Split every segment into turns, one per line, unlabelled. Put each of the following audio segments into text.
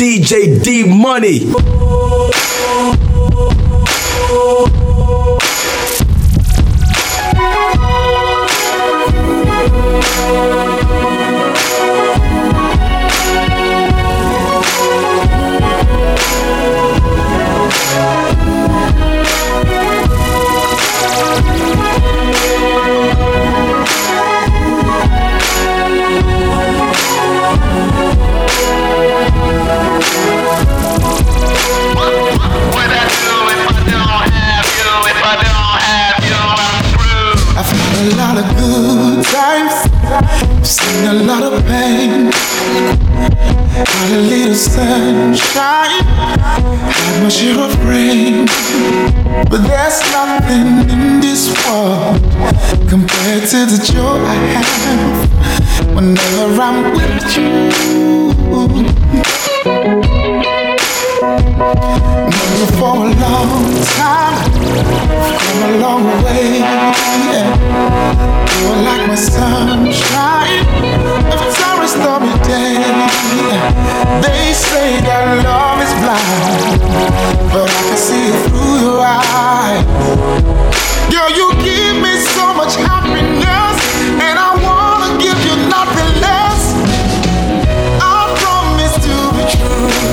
DJ D Money.
seen a lot of pain, had a little sunshine, had my share of rain. But there's nothing in this world compared to the joy I have whenever I'm with you for a long time. Come a long way. Yeah. You are like my sunshine after a stormy day. They say that love is blind, but I can see it through your eyes. Girl, you give me so much happiness, and I wanna give you nothing less. I promise to be true.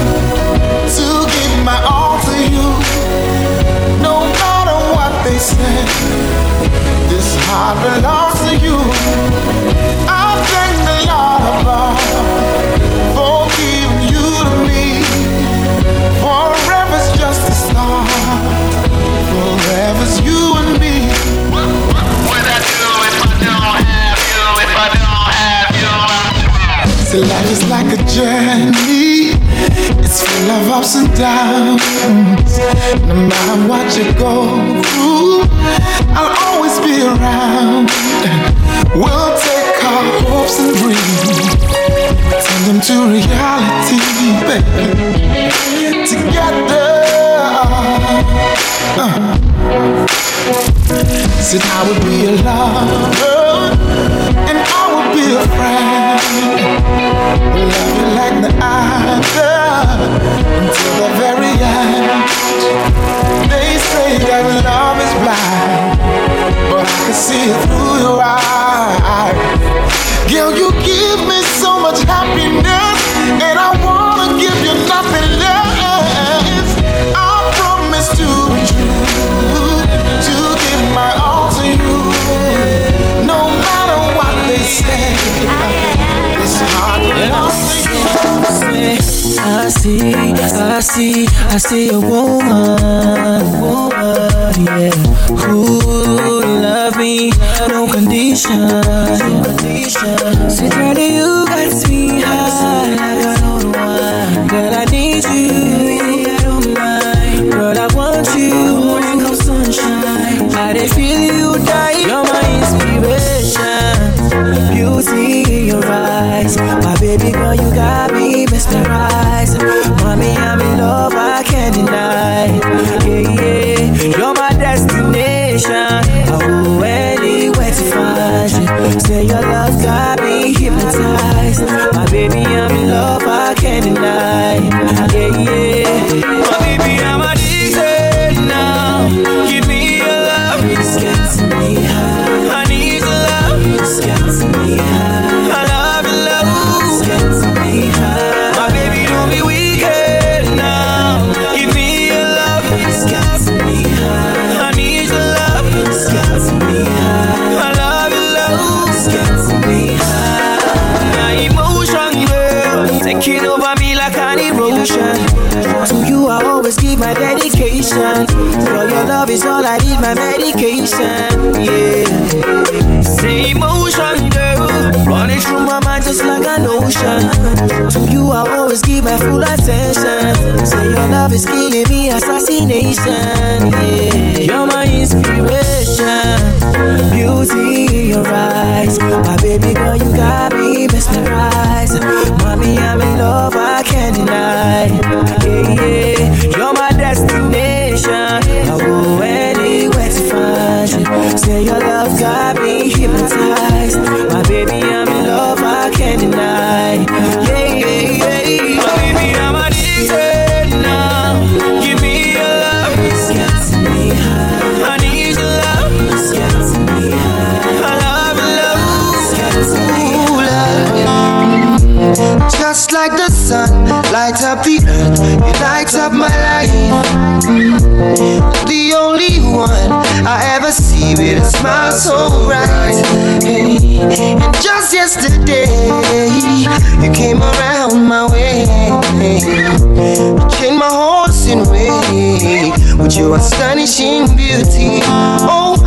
This heart belongs to you. I thank the Lord above for giving you to me. Forever's just a start. Forever's you and me.
What I do if I don't have you? If I don't have you, I'm
So life is like a journey. It's full of ups and downs. No matter what you go through. I'll always be around. We'll take our hopes and dreams, turn them to reality, baby. Together. Uh. Said I would be a lover and be love you like other until the very end. They say that love is blind, but I can see it through your eyes. Girl, you give me so much happiness, and I wanna give you nothing less. I promise to you to give my all.
I see, I see, I see a woman, woman, yeah, who love me, no condition. Say, daddy, you got me high, Girl, I need you, I don't mind. Girl, I want you, rain, sunshine. I feel you die, you're my inspiration beauty in your eyes. My baby girl, you got me mesmerized. myself
light up the earth, you light up my life. Mm. The only one I ever see with a smile so bright. And just yesterday, you came around my way. You changed my horse in way with your astonishing beauty. Oh,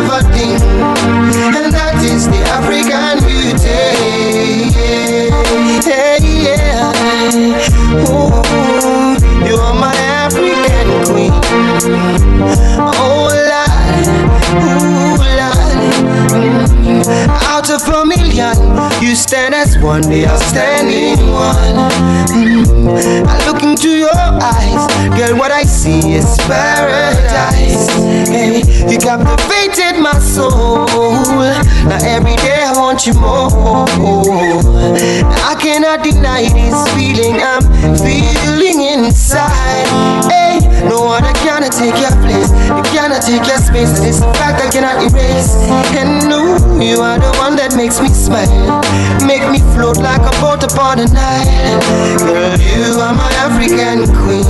remind a thing, and that is the African beauty. Yeah, yeah. Ooh, you are my African queen. Oh Lord, ooh Lord. Mm. Out of a million, you stand one, the outstanding one. Mm. I look into your eyes, girl, what I see is paradise. Hey, you captivated my soul. Now every day I want you more. I cannot deny this feeling I'm feeling inside. Hey, no one cannot take your place. You cannot take your space. It's a fact I cannot erase. And no, you are the one that makes me smile. Make me float like a boat upon the night. Girl, you are my African queen.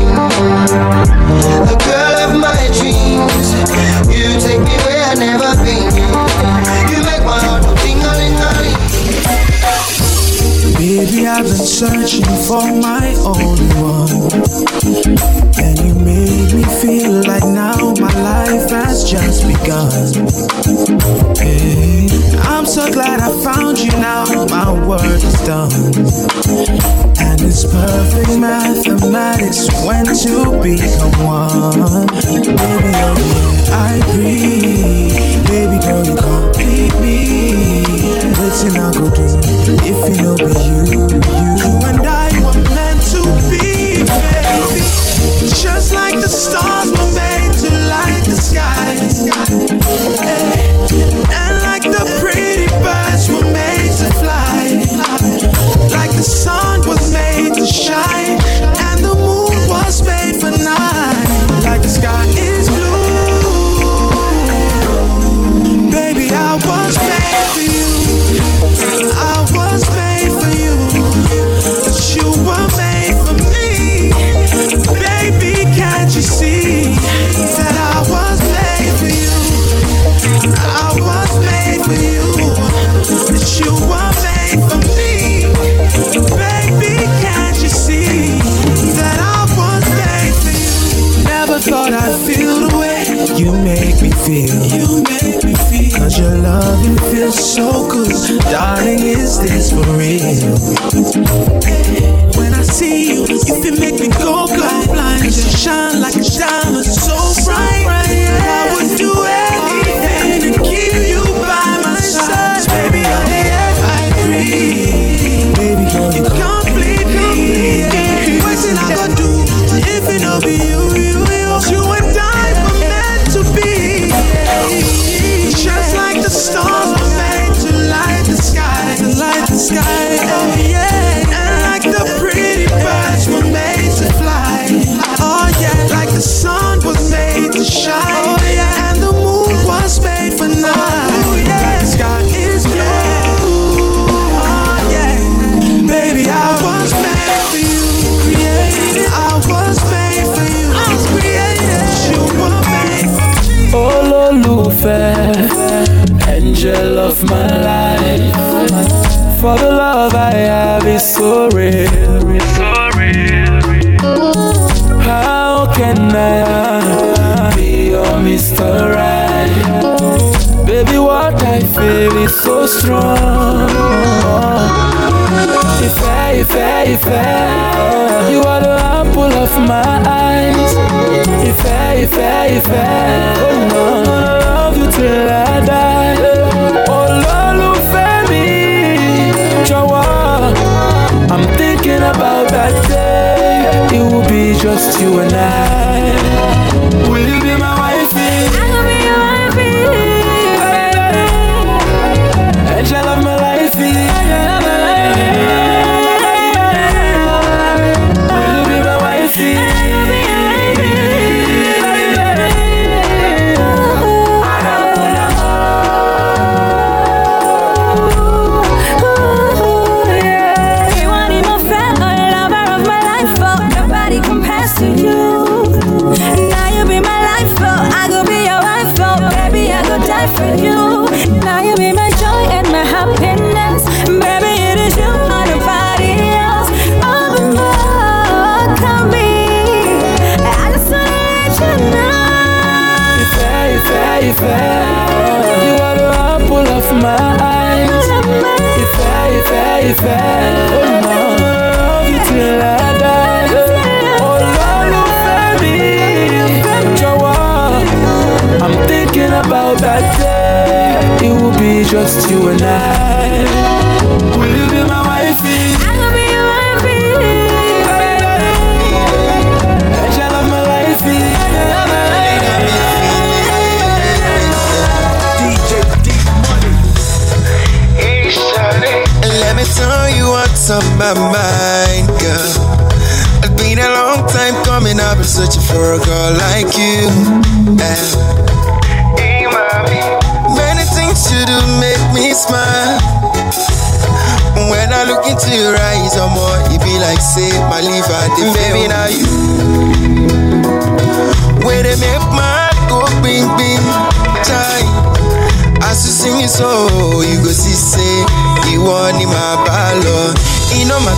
The girl of my dreams. You take me where I've never been. You make my
Baby, I've been searching for my only one. And you made me feel like now my life has just begun. Hey, I'm so glad I found you now, my work is done. And it's perfect mathematics when two become one. Baby, oh yeah, I agree. Baby girl, you complete me. Waiting I go do if you know be you, you
and I were meant to be, baby. Just like the stars were made to light the sky,
so good. Darling, is this for real?
When I see you, you feel make me go blind, blind. You shine
my life. For the love I have is so real. How can I be your Mr. Right? Baby, what I feel is so strong. Ìfẹ́, ìfẹ́, ìfẹ́. You are the of my eyes. If I, if I, if I, oh no, love you till I die. Olólùfẹ́ mi, jọ̀wọ́, I'm thinking about that day. It will be just you and I.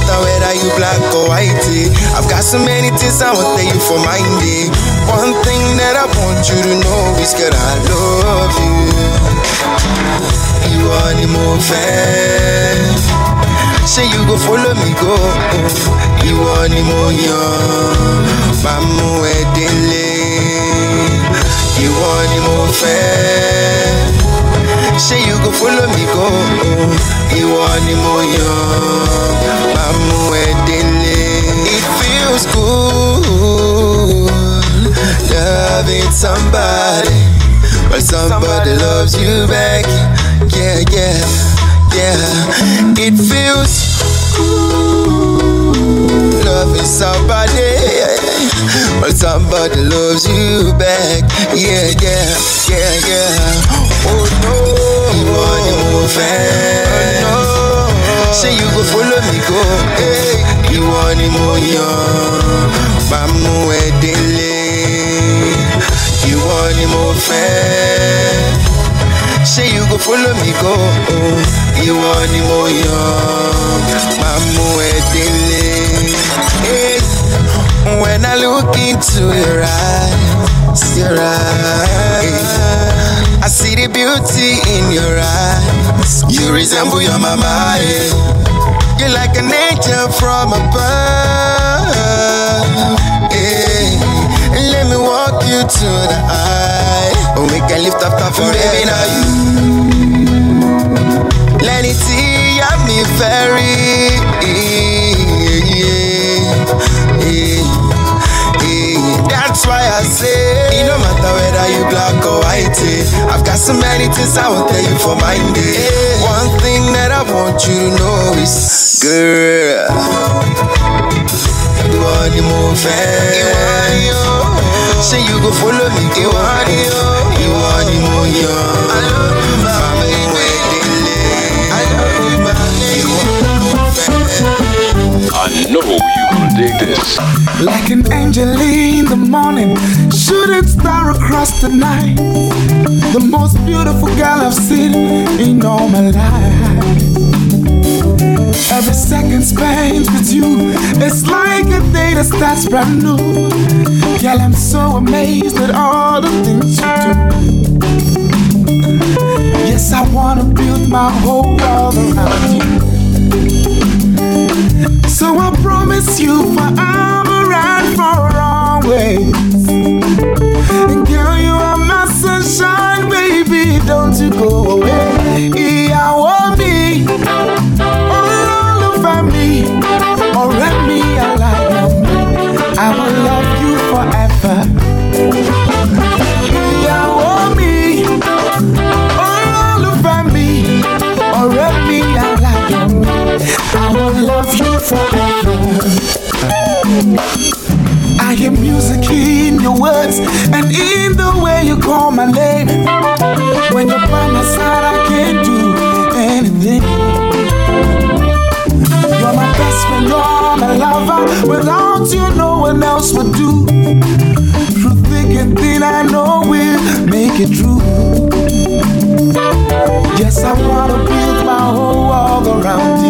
matter whether you black or white. eh. I've got so many things I want tell you for my day. One thing that I want you to know is that I love you. You are the more fan. Say you go follow me go. You are the more young. Mamu edele. You are the more fan. Say you go follow me go. You are the more young. Mamu edele. It feels good loving somebody, but somebody loves you back. Yeah, yeah, yeah. It feels good loving somebody, but somebody loves you back. Yeah, yeah, yeah, yeah. Oh no, you want to move fan. Say you go follow me go. Hey, you want move young. Mamu edele. You want to move fan. Say you go follow me go. Eh? You want to move young. Mamu edele. Hey, when I look into your eyes, your eyes. I see the beauty in your eyes. You resemble your mama. Yeah. You're like an angel from above. Yeah. And let me walk you to the eye. Oh, we can lift up forever. Baby, now you. Lenny T, I'm me very. Eh. So many things I will tell you for my day. One thing that I want you to know is, girl, you are the more fan. Say you go follow me, you are the you are the love you, mama.
I you, know you dig this.
Like an angel in the morning, shooting star across the night. The most beautiful girl I've seen in all my life. Every second spent with you, it's like a day that starts brand new. Girl, I'm so amazed at all the things you do. Yes, I wanna build my whole world around you. So I promise you forever and for always. And girl, you are my sunshine, baby. Don't you go away. Yeah, want me. All over me. Or let me alive. I will love you forever. Yeah, want me. All over me. Or let me alive. I will love hear music in your words and in the way you call my name. When you're by my side, I can't do anything. You're my best friend, you're my lover. Without you, no one else would do. Through thick and thin, I know we'll make it true. Yes, I wanna build my whole world around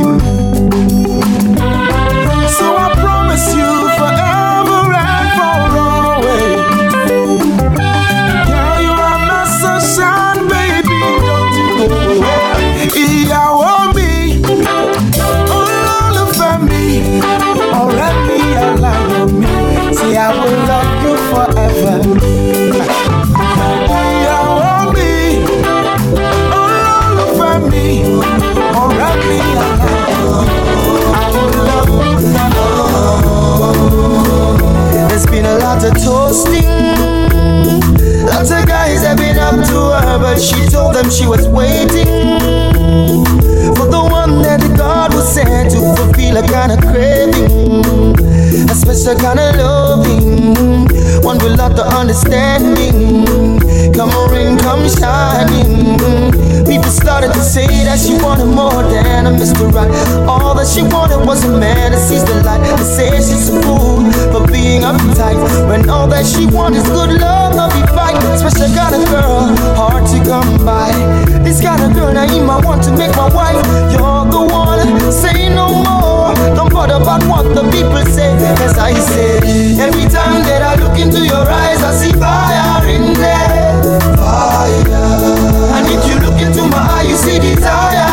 toasting.
Lots of guys have been up to her, but she told them she was waiting for the one that the God was sent to fulfill a kind of craving, a special kind of loving, one with lot of understanding. Come rain, come shining. People started to say that she wanted more than a Mr. Right. All that she wanted was a man that sees the light. They say she's a fool for being uptight. When all that she wants is good love, not be fight. Special kind of girl, hard to come by. This kind of girl, Naima, I want to make my wife. You're the one, say no more. Don't bother about what the people say. As I say, every time that I look into your eyes, I see fire in there.
And if you look into my
eye, you
see
desire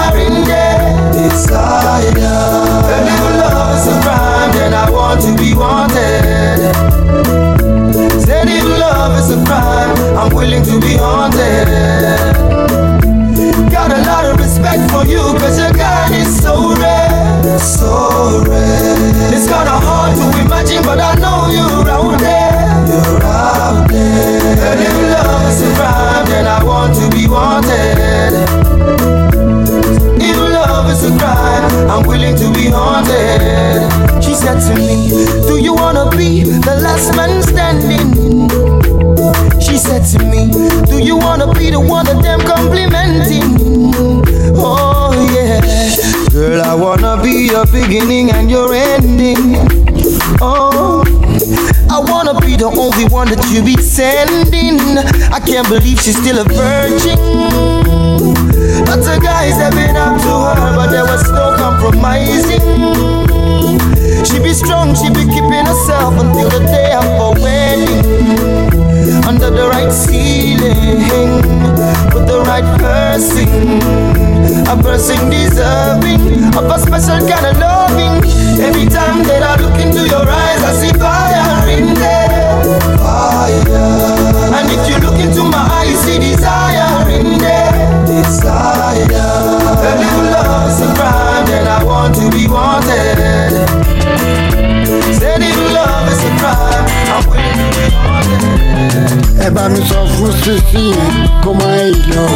believe she's still a virgin. Lots of guys have been up to her, but there was no compromising. She be strong, she be keeping herself until the day of her wedding. Under the right ceiling, with the right person, a person deserving of a special kind of loving. Every time that I look into your
eyes, I see fire in there.
If you look into my eyes, you see desire in there. Desire. And if love is a crime, then I want to be wanted. Said if love is a crime, I'm willing to be wanted.
ẹ bá mi sọ fún sísí kó má yìí lọ.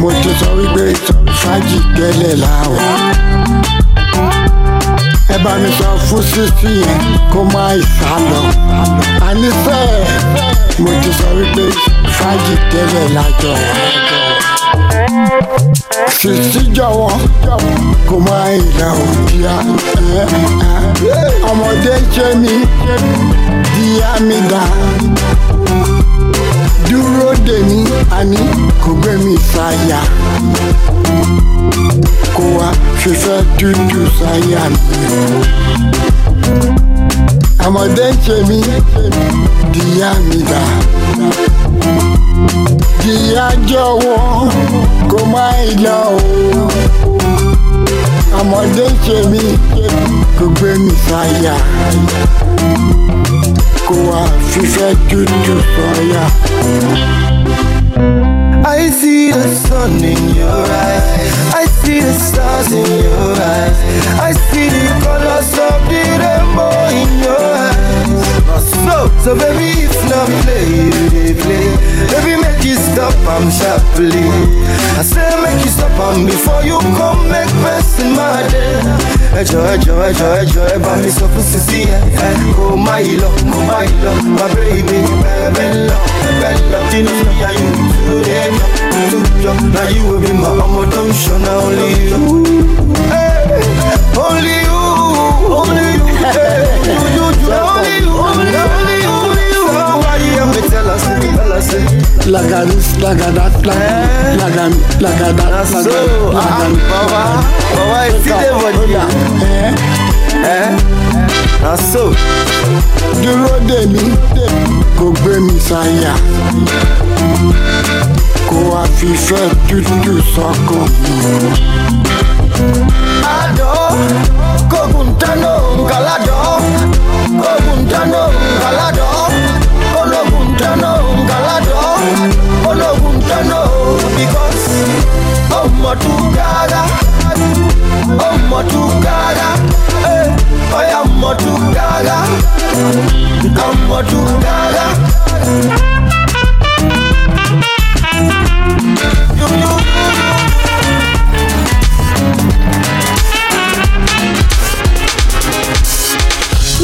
mo ti sọ wípé fàájì tẹ́lẹ̀ láwọ̀. Ẹ bá mi sọ fún sísí yẹn kó má yìí sá lọ. àníṣe mo ti sọ wípé fàájì tẹ́lẹ̀ lájọ sísí jọ̀wọ́ kó má lọ òbíà. ọmọdé ṣe mí díà mi dúró dè mí àní kò gbé mi sáyà kó wá fífẹ́ tútù sáyà mi ọmọdé ń ṣe mí díà mi dá díà jọ̀wọ́ kó má lọ o. Ọmọdé ń ṣe mí kò gbé mi sáyà kó wá fífẹ́ tútù sọ́yà.
I see the sun in your eyes. I see the stars in your eyes. I see the colors of the rainbow in your eyes. So, so baby, if not play, you dey play. Baby, make you stop, I'm sharply. I say make you stop, am before you come make mess in my day. Ẹjọ ẹjọ ẹjọ ẹjọ ẹ bá mi sọ fún sisi ẹ ẹ kó má yìí lọ kó má yìí lọ. Bẹ́ẹ̀ ibi bẹ́ẹ̀ lọ bẹ́ẹ̀ lọ. Tínú mi yà yóò tó dé lọ tó jọ na you will be my ọmọ tó ń ṣọ̀nà only you. Only you, only you, only you, only you, only you, only you. So why you
have
so,
Dúró dè mí, kò gbé mi sáyà. Kò wá fífẹ́ tútù sọ́kàn mi.
ado, koguntano, galado, koguntano, galado, ologuntano, galado, ologuntano, because ọmọ tu gara, ọmọ eh, oya ọmọ gara, ọmọ You, you, you, you.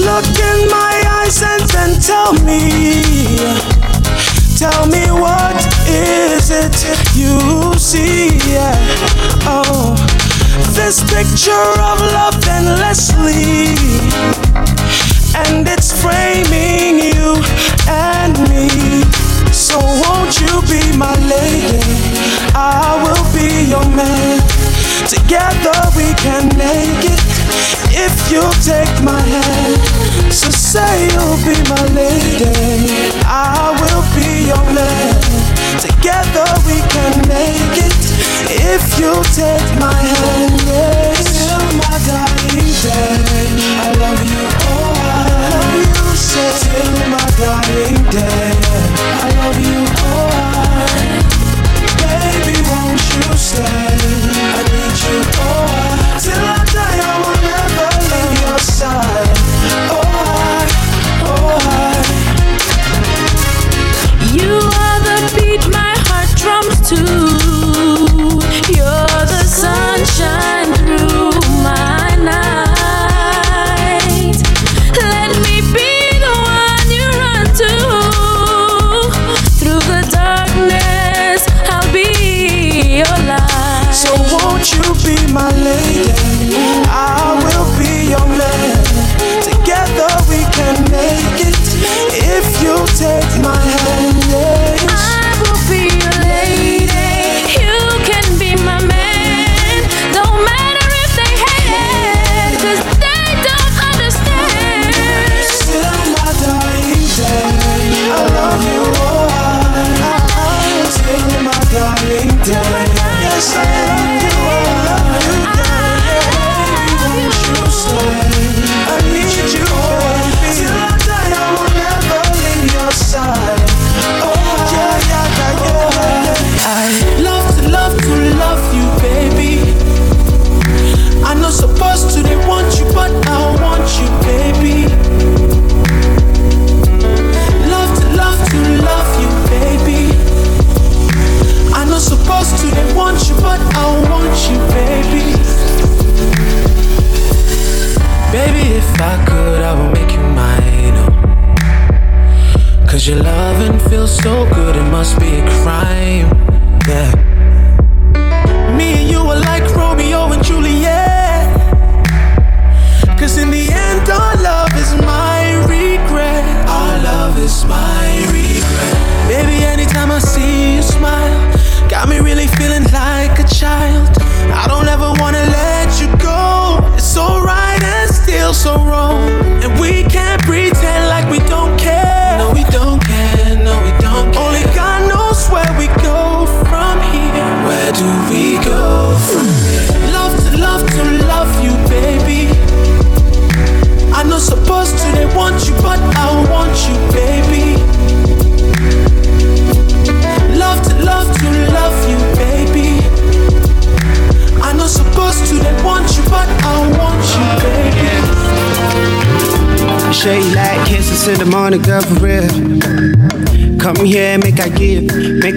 Look in my eyes and then tell me, tell me what is it you see? Yeah. Oh, this picture of love endlessly, and it's framing you and me. So won't you be my lady? I will be your man. Together we can make it if you take my hand. So say you'll be my lady. I will be your man. Together we can make it if you take my hand. Yeah. Till my dying day. I love you. Oh, I love you. Say till my
dying day.
I love you. Oh, I Baby, won't you stay?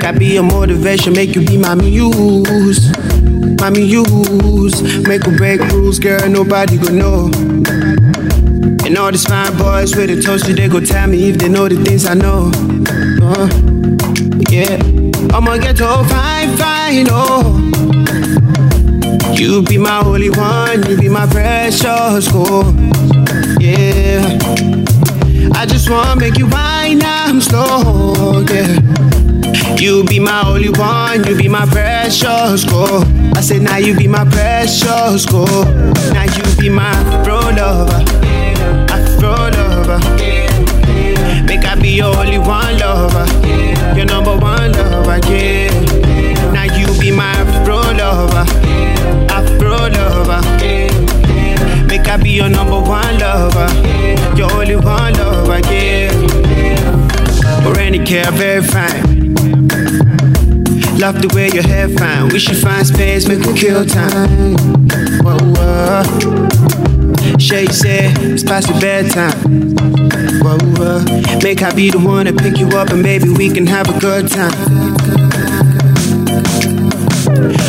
I be your motivation, make you be my muse. My muse. Make or break rules, girl, nobody gon' know. And all these fine boys with the toast, they go tell me if they know the things I know. Uh, yeah, I'ma get to fine, fine, oh. You be my holy one, you be my precious gold. Yeah, I just wanna make you wine, I'm slow, yeah. You be my only one, you be my precious girl. I said now you be my precious girl. Now you be my pro lover, Afro lover. Make I be your only one lover, your number one lover, yeah. Now you be my pro lover, Love the way your hair fine. We should find space, make we kill time. Whoa, whoa. Shay said it's past your bedtime. Whoa, whoa. Make I be the one to pick you up and maybe we can have a good time.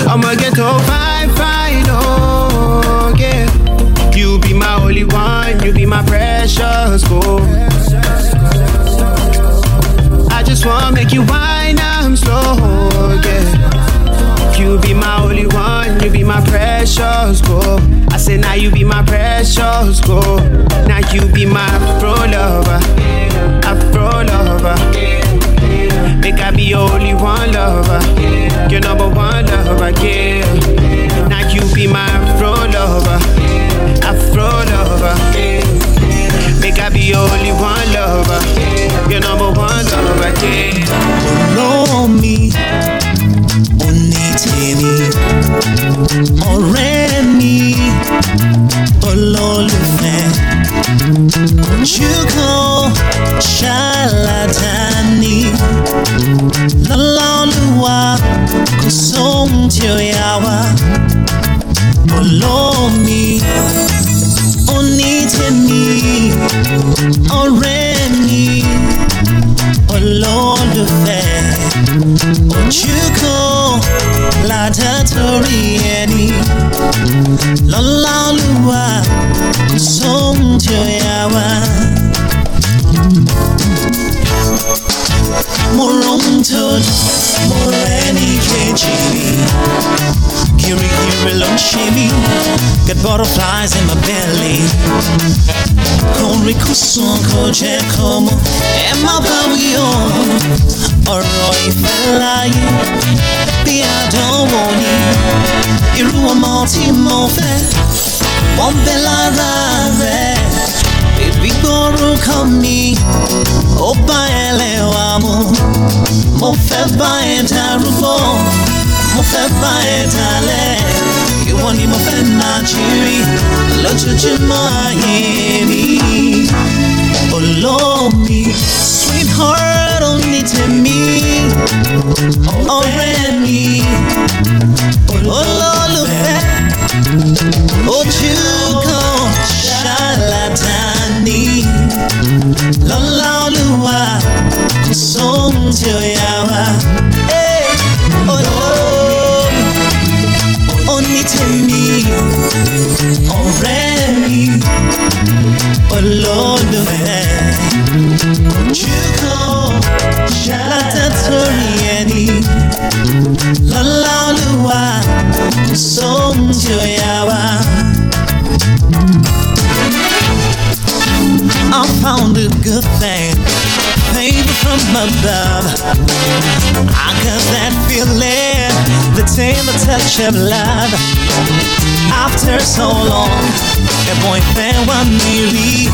I'ma get to fine, fine, oh yeah. You be my only one, you be my precious gold. I just wanna make you wine, I'm slow, yeah. You be my only one, you be my precious gold. I say now you be my precious gold. Now you be my pro lover, Afro lover. Make I be your only one lover, your number one lover, yeah. Now you be my pro lover, Afro lover. Make I be your only one lover, your number one lover, yeah.
Follow me, only tèmi, ọ̀rẹ́ mi, olólùfẹ́. Ojúkọ ṣàlàdání, lọ́lọ́lùwà kò sóhun tí ó yà wá. Follow ọ̀rẹ́ mi olólùfẹ́ ojúkọ látàtórí ẹni lọ́lá olúwa sóhun tí ó yà wá. mo rohun tó mo rẹ́ni kejì mi kirikiri ló ń ṣe mí get butterflies in my belly kórìkùsùn kò jẹ́ kó mọ̀ ẹ má bá wí o ọ̀rọ̀ ìfẹ́ láyé bí àdánwò ni irú ọmọ tí mo fẹ́ wọ́n bẹ lára rẹ̀ bèbí gbórúkọ mi ó bá ẹlẹ́wà mu mo fẹ́ bá ẹ darúgbó mo fẹ́ bá ẹ dalẹ̀ ìwọ ni mo fẹ́ máa jírí lójoojúmọ́ ayé mi olómi sweetheart òní tèmi ọ̀rẹ́ mi olólùfẹ́ ojú kan lọ́lá olúwa kò sóhun tí ó yà wá. Hey, olómi ọ̀rẹ́ mi olólùfẹ́ ojúkọ ṣàlàtàtórí ẹni lọ́lá olúwa kò sóhun tí I found a good thing, baby from above. I got that feeling, the tender touch of love. After so long, a boyfriend want me read.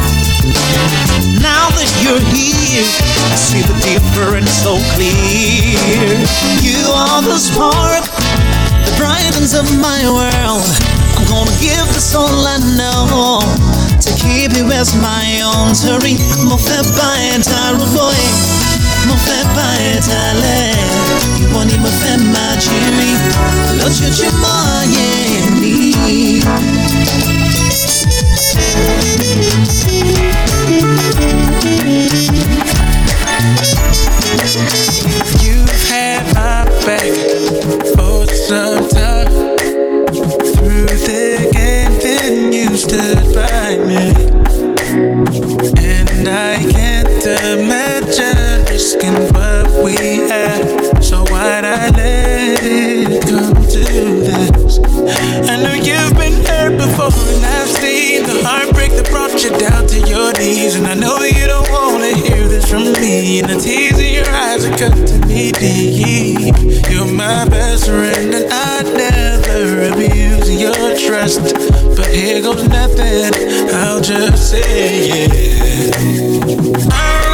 Now that you're here, I see the difference so clear. You are the spark that brightens up my world. I'm gonna give this all I know to keep you as my own. Torí mo fẹ́ bá ẹ darúgbó ẹ, mo fẹ́ bá ẹ dalẹ̀. Ìwọ ni mo fẹ́ máa jírí lójoojúmọ́ ayé mi.
You've had my back oh, for some time. And you stood by me. And I can't imagine risking what we have. So why'd I let it come to this? I know you've been hurt before, and I've seen the heartbreak that brought you down to your knees. And I know you don't wanna hear this from me. And the tears in your eyes are cut to me deep. You're my best friend, and I never abuse your trust but here goes nothing. I'll just say it. Yeah.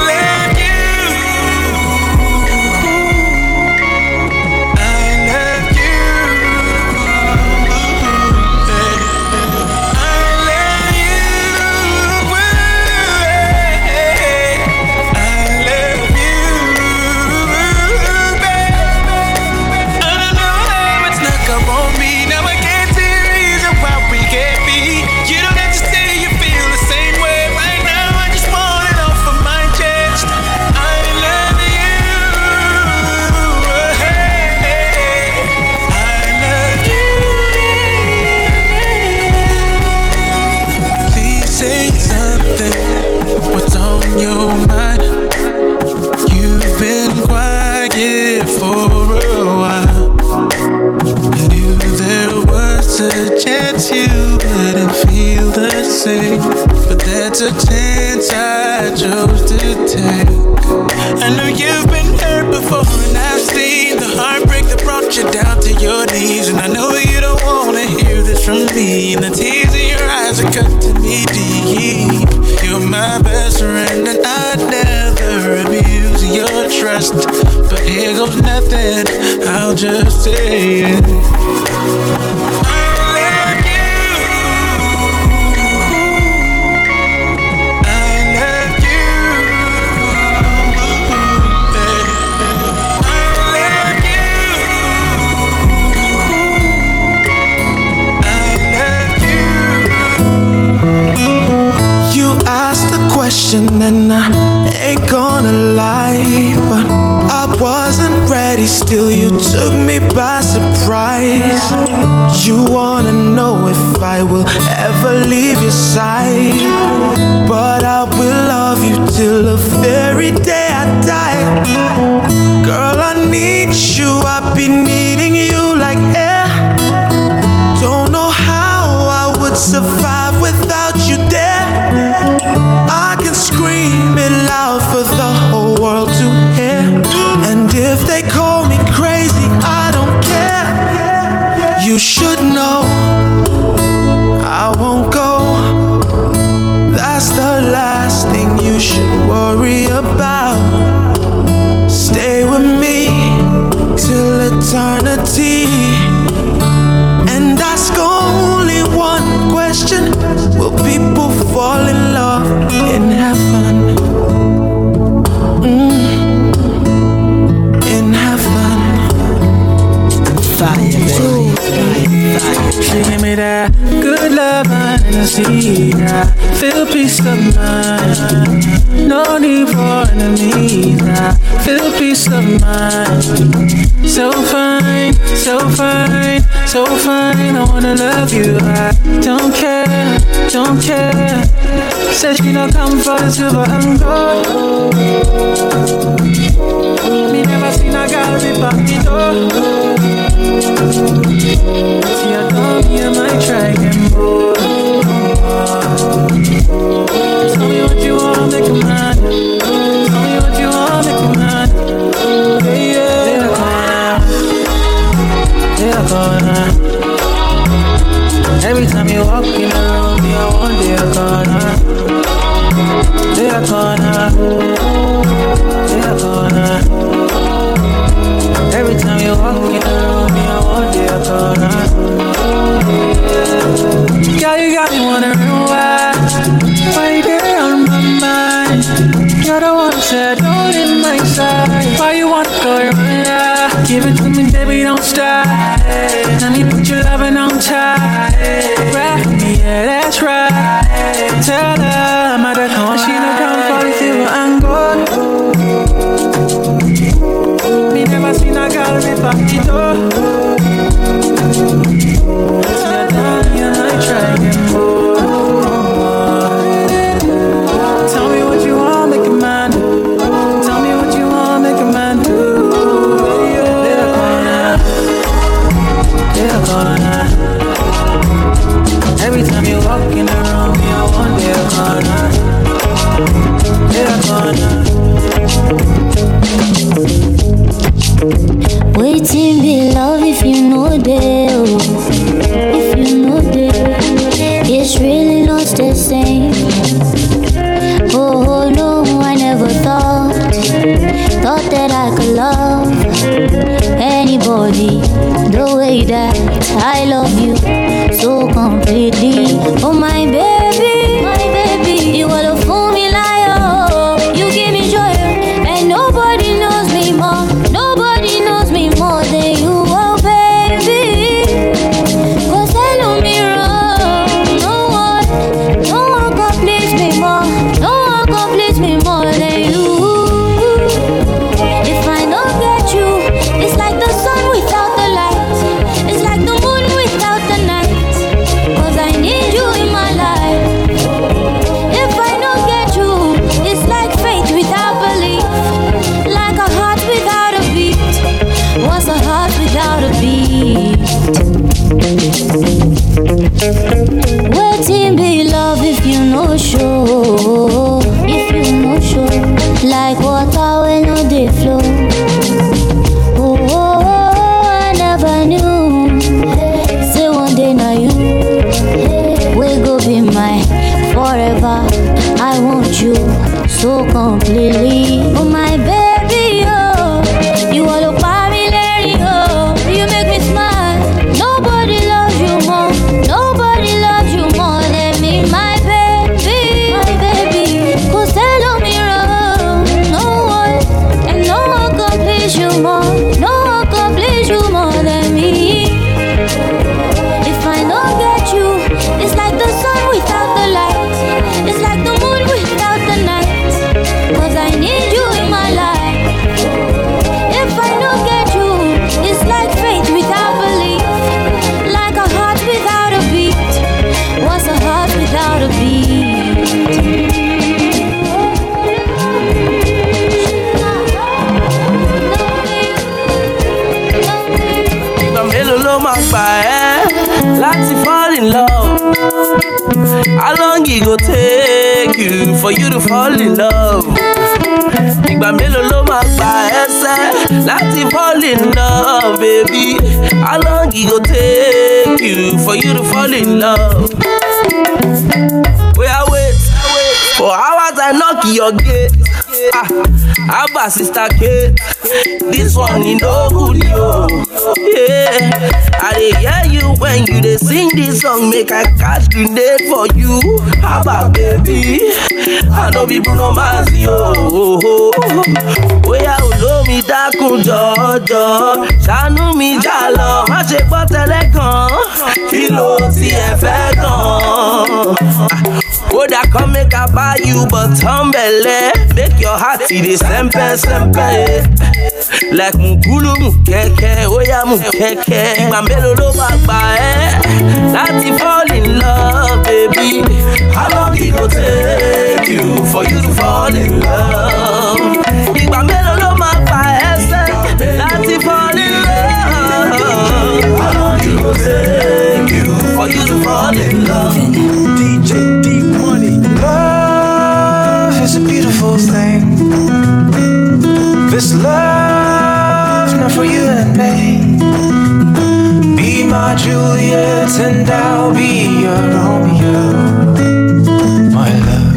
just say it.
till you took me by surprise. You wanna know if I will ever leave your side. But I will love you till the very day I die. Girl, I need you, I've been needing you like
I. Feel peace of mind. No need for enemies I Feel peace of mind. So fine, so fine, so fine. I wanna love you. I don't care, don't care. Says she know come for the silver and gold. Me never seen a girl be back the door. See, I don't, me, I might try and. corner. Every time you walk in the room, I want their corner. Their corner. Their corner. Every time you walk in the room, I want their corner.
Go take you for you to fall in love? Oya wait, for hours I knock your gate. Ah, Abba sister Kate, this one you no good yo. Yeah, I dey hear you when you dey sing this song, make I catch grenade for you. Abba baby, I no be Bruno Mars yo. Oya olómi dákun jọjọ, ṣàánú mi jà lọ, má ṣe gbọ́ tẹ́lẹ̀ kan, kí ló tiẹ̀ fẹ́ gan? Would I come make I buy you bottom belly? Make your heart see the sempe sempe. Like mukulu mukeke, oya mukeke. Ìgbà mélòó ló máa gbà ẹ́ fall in love, baby? How long it go take you for you to fall in love? Ìgbà ló máa gbà ẹ́ fall in love? How long it go take you for you to fall in love?
Juliet and I'll be your Romeo. My love.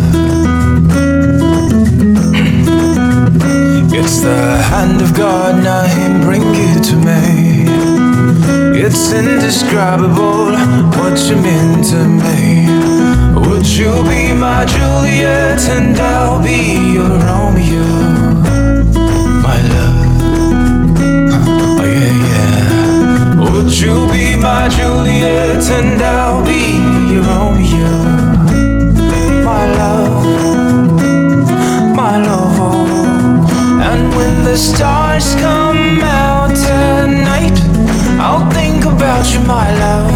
It's the hand of God, now Him bring you to me. It's indescribable what you mean to me. Would you be my Juliet and I'll be your Romeo? My love. Oh, you Juliet and I'll be your Romeo? My love. My love. Oh. And when the stars come out tonight, I'll think about you, my love,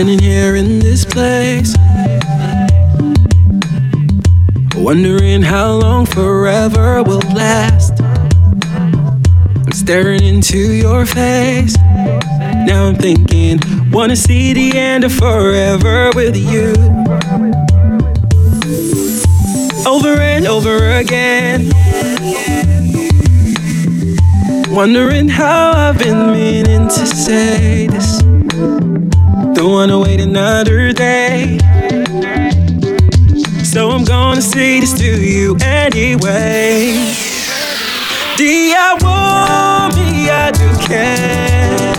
Standing here in this place, wondering how long forever will last. I'm staring into your face. Now I'm thinking, wanna see the end of forever with you. Over and over again. Wondering how I've been meaning to say this don't wanna wait another day. So I'm gonna say this to you anyway. Dear me, I do care.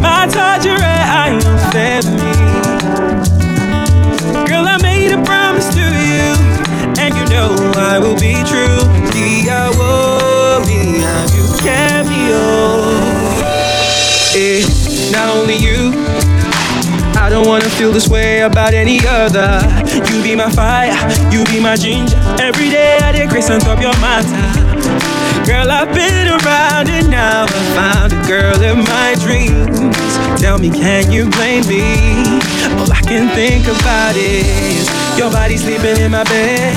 My torturer, I am Me, Girl, I made a promise to you, and you know I will be true. Dear me, I do care. Me, oh. Yeah not only you. I don't wanna feel this way about any other. You be my fire, you be my ginger. Every day I get grace on top your matter. Girl, I've been around and now I found a girl in my dreams. Tell me, can you blame me? All I can think about is your body sleeping in my bed.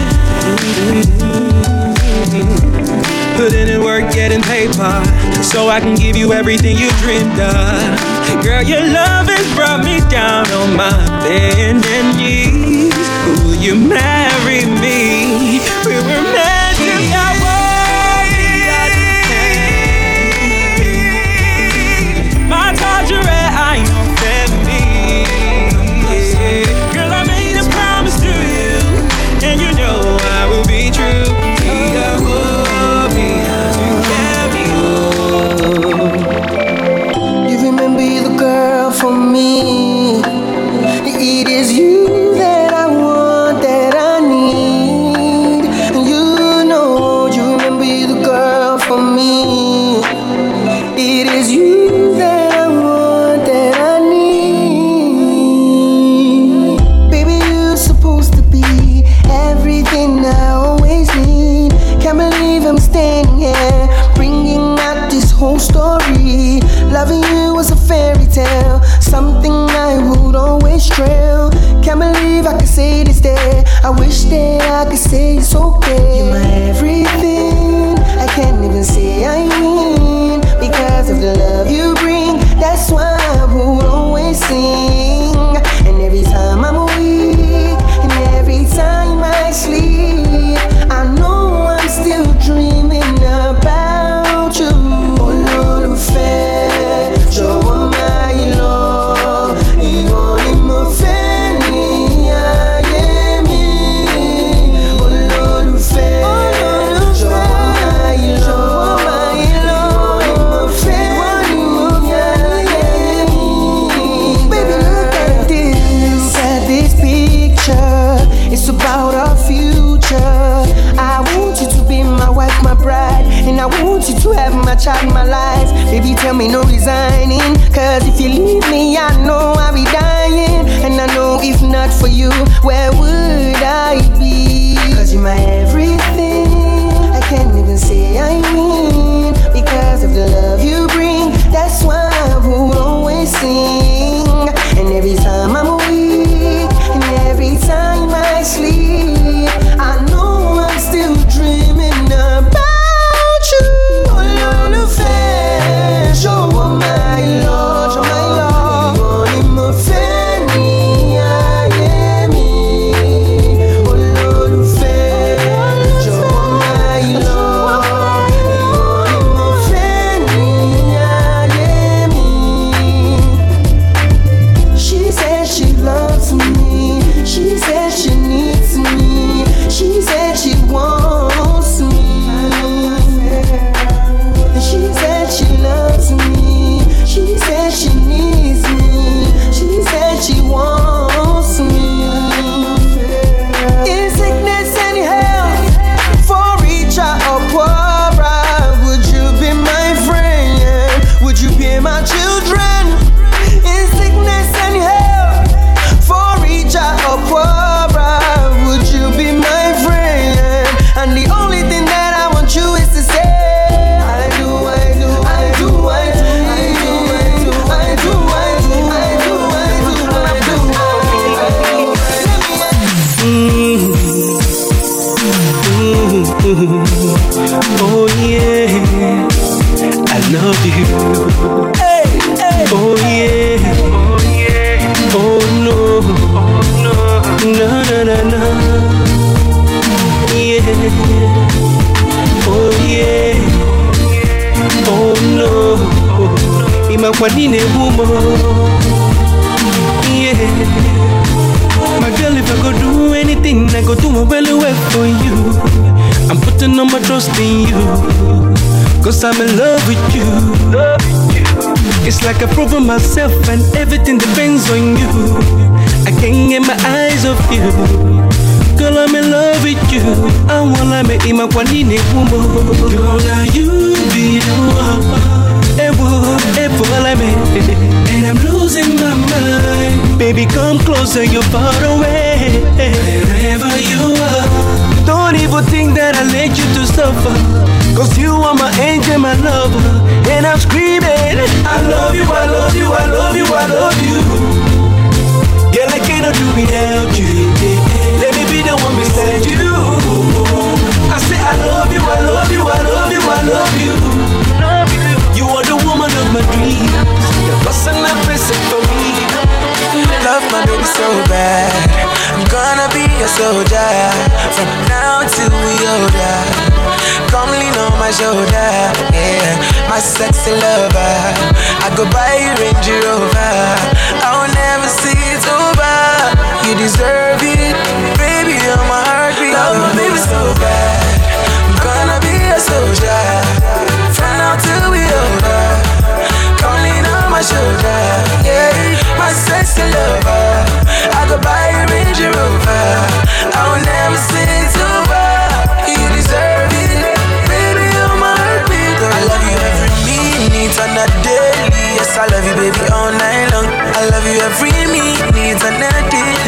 Putting in work, getting paper, so I can give you everything you dreamed of. Girl, your love has brought me down on my bending knees. Will you marry me? We were married.
I cannot do. Let me be the one beside you. I say I love you, I love you, I love you, I love you. You are the woman of my dreams. The person I'm missing for me. Love my baby so bad. I'm gonna be a soldier from now till we older. Come lean on my shoulder, yeah, my sexy lover. I go buy you Range Rover. I deserve it, baby. You're my heartbeat. Love my baby so bad. I'm gonna be a soldier from now till we older. Come lean on my shoulder, yeah, my sexy lover. I go buy you Range Rover. I will never say it's over. You deserve it, baby. You're my heartbeat. I love you every minute and a daily. Yes, I love you, baby, all night long. I love you every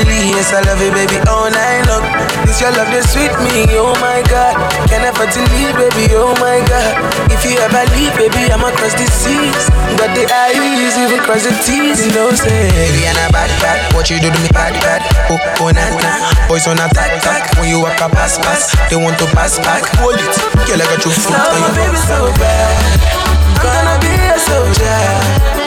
a. Yes, I love you, baby, all night long. This your love, they sweet me, oh my God. Can't afford to leave, baby, oh my God. If you ever leave, baby, I'ma cross the seas. But the eyes, even cross the T's, you know, say. Baby, I'm a bad, bad. What you do to me, bad, bad. Oh, oh, nah, nah. Boys on attack, attack. When you walk a pass, pass. They want to pass back. Hold it. I got your foot on your baby so bad. Gonna be a soldier.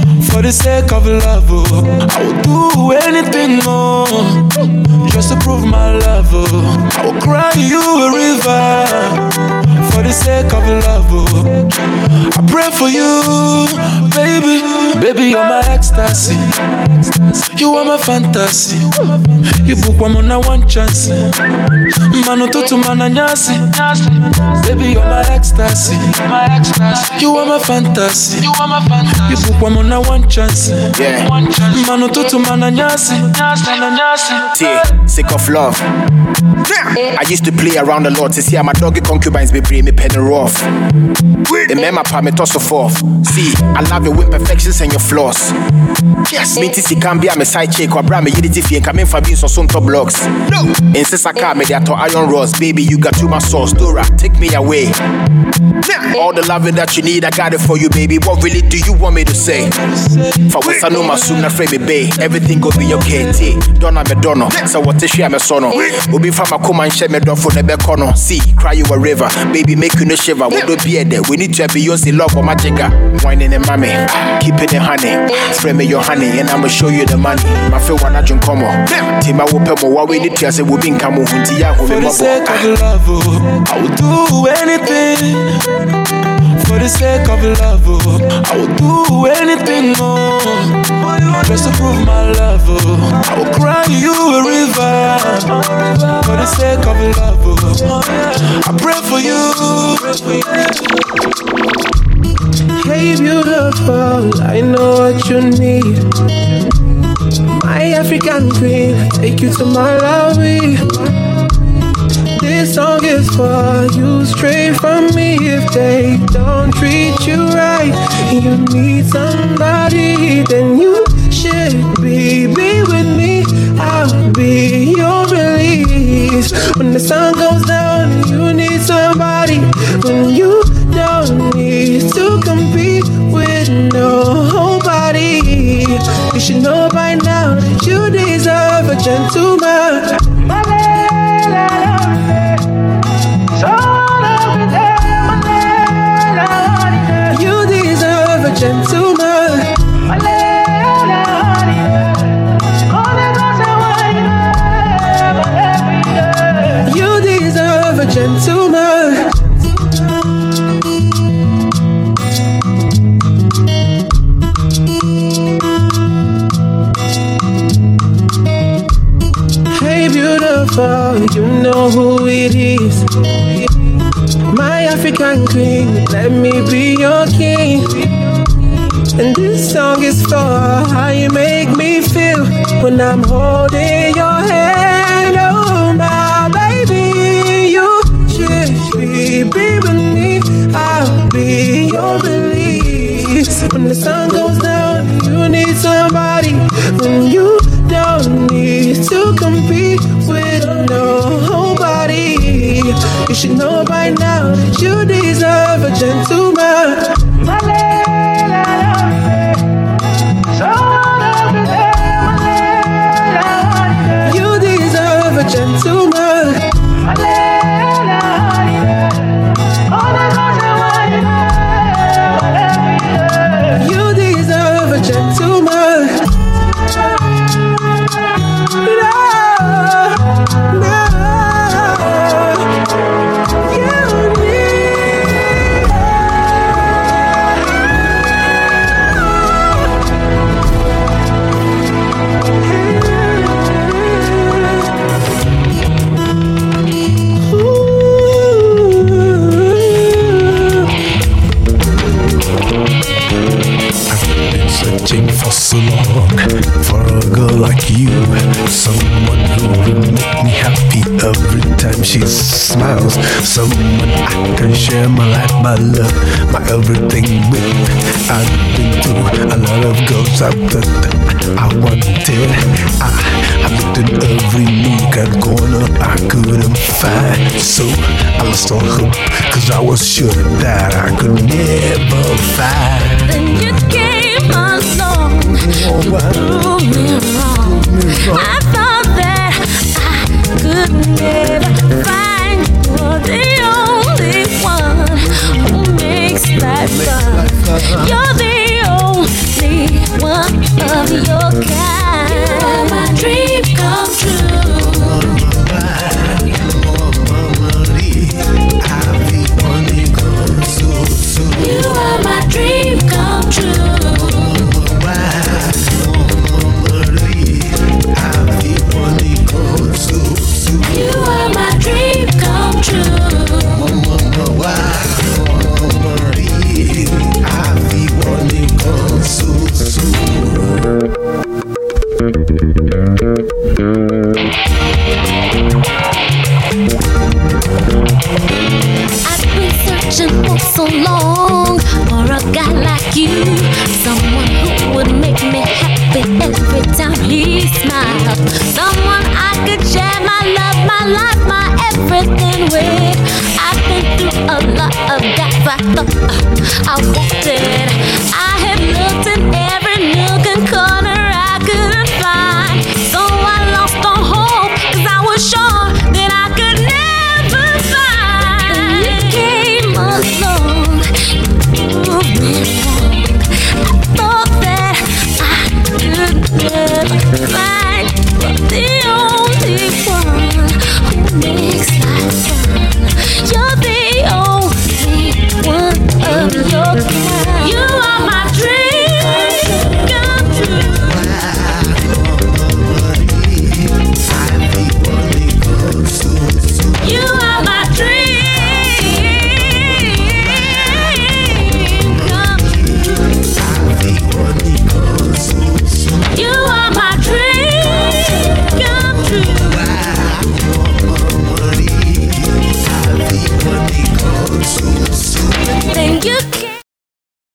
For the sake of love, oh, I will do anything, oh, just to prove my love. Oh, I will cry you a river. For the sake of love, oh, I pray for you, baby. Baby, you're my ecstasy. You are my fantasy. You book one on a one chance. Mano tutu mana nyasi. Baby, you're my ecstasy. You are my fantasy. You are my fantasy. You book one on a one chance. Yeah. Mano tutu mana nyasi. Mana nyasi. T,
sick of love. I used to play around a lot to see how my doggy concubines be bring me penny rough. The mema pa me toss forth. See, I love your imperfections and your flaws. Yes, me tisi can be a side chick or brand me unity fee and come in for being so some top blocks. No, in Sissa car me there to iron rods. Baby, you got too much sauce. Dora, take me away. All the loving that you need, I got it for you, baby. What really do you want me to say? For know my soon, afraid me bay. Everything go be okay. T, Donna me dono. So what is she me sono? Ubi from a come and share me door for the back. See, cry you a river. Baby, make you no shiver. We don't be there. We need to be have Beyonce love for my jigger. Whining and mommy, keeping it in honey. Spray me your honey and I'ma show you the money. My feel one I drink come on. Tima will more. What we need to say we been come on. Huntia, For the sake
of love, oh, I will do anything. For the sake of love, oh, I will do anything, oh, just to prove my love, oh. I will cry you a river. For the sake of love, oh, I pray for you.
Hey, beautiful, I know what you need. My African queen, take you to Malawi. This song is for you, straight from me. If they don't treat you right, you need somebody, then you should be, be with me. I'll be your release. When the sun goes down, you need somebody. When you don't need to compete with nobody. You should know by now that you deserve a gentleman. Who it is. My African queen, let me be your king. And this song is for how you make me feel when I'm holding your should know by now that you deserve a gentleman.
My love, my everything with. I've been through a lot of girls out that I wanted. I, I looked in every nook and corner I couldn't find. So I lost all hope, cause I was sure that I could never find.
Then you came along oh, to prove me wrong. I thought that I could never find you're the life. You're the only one of your kind. You are my dream come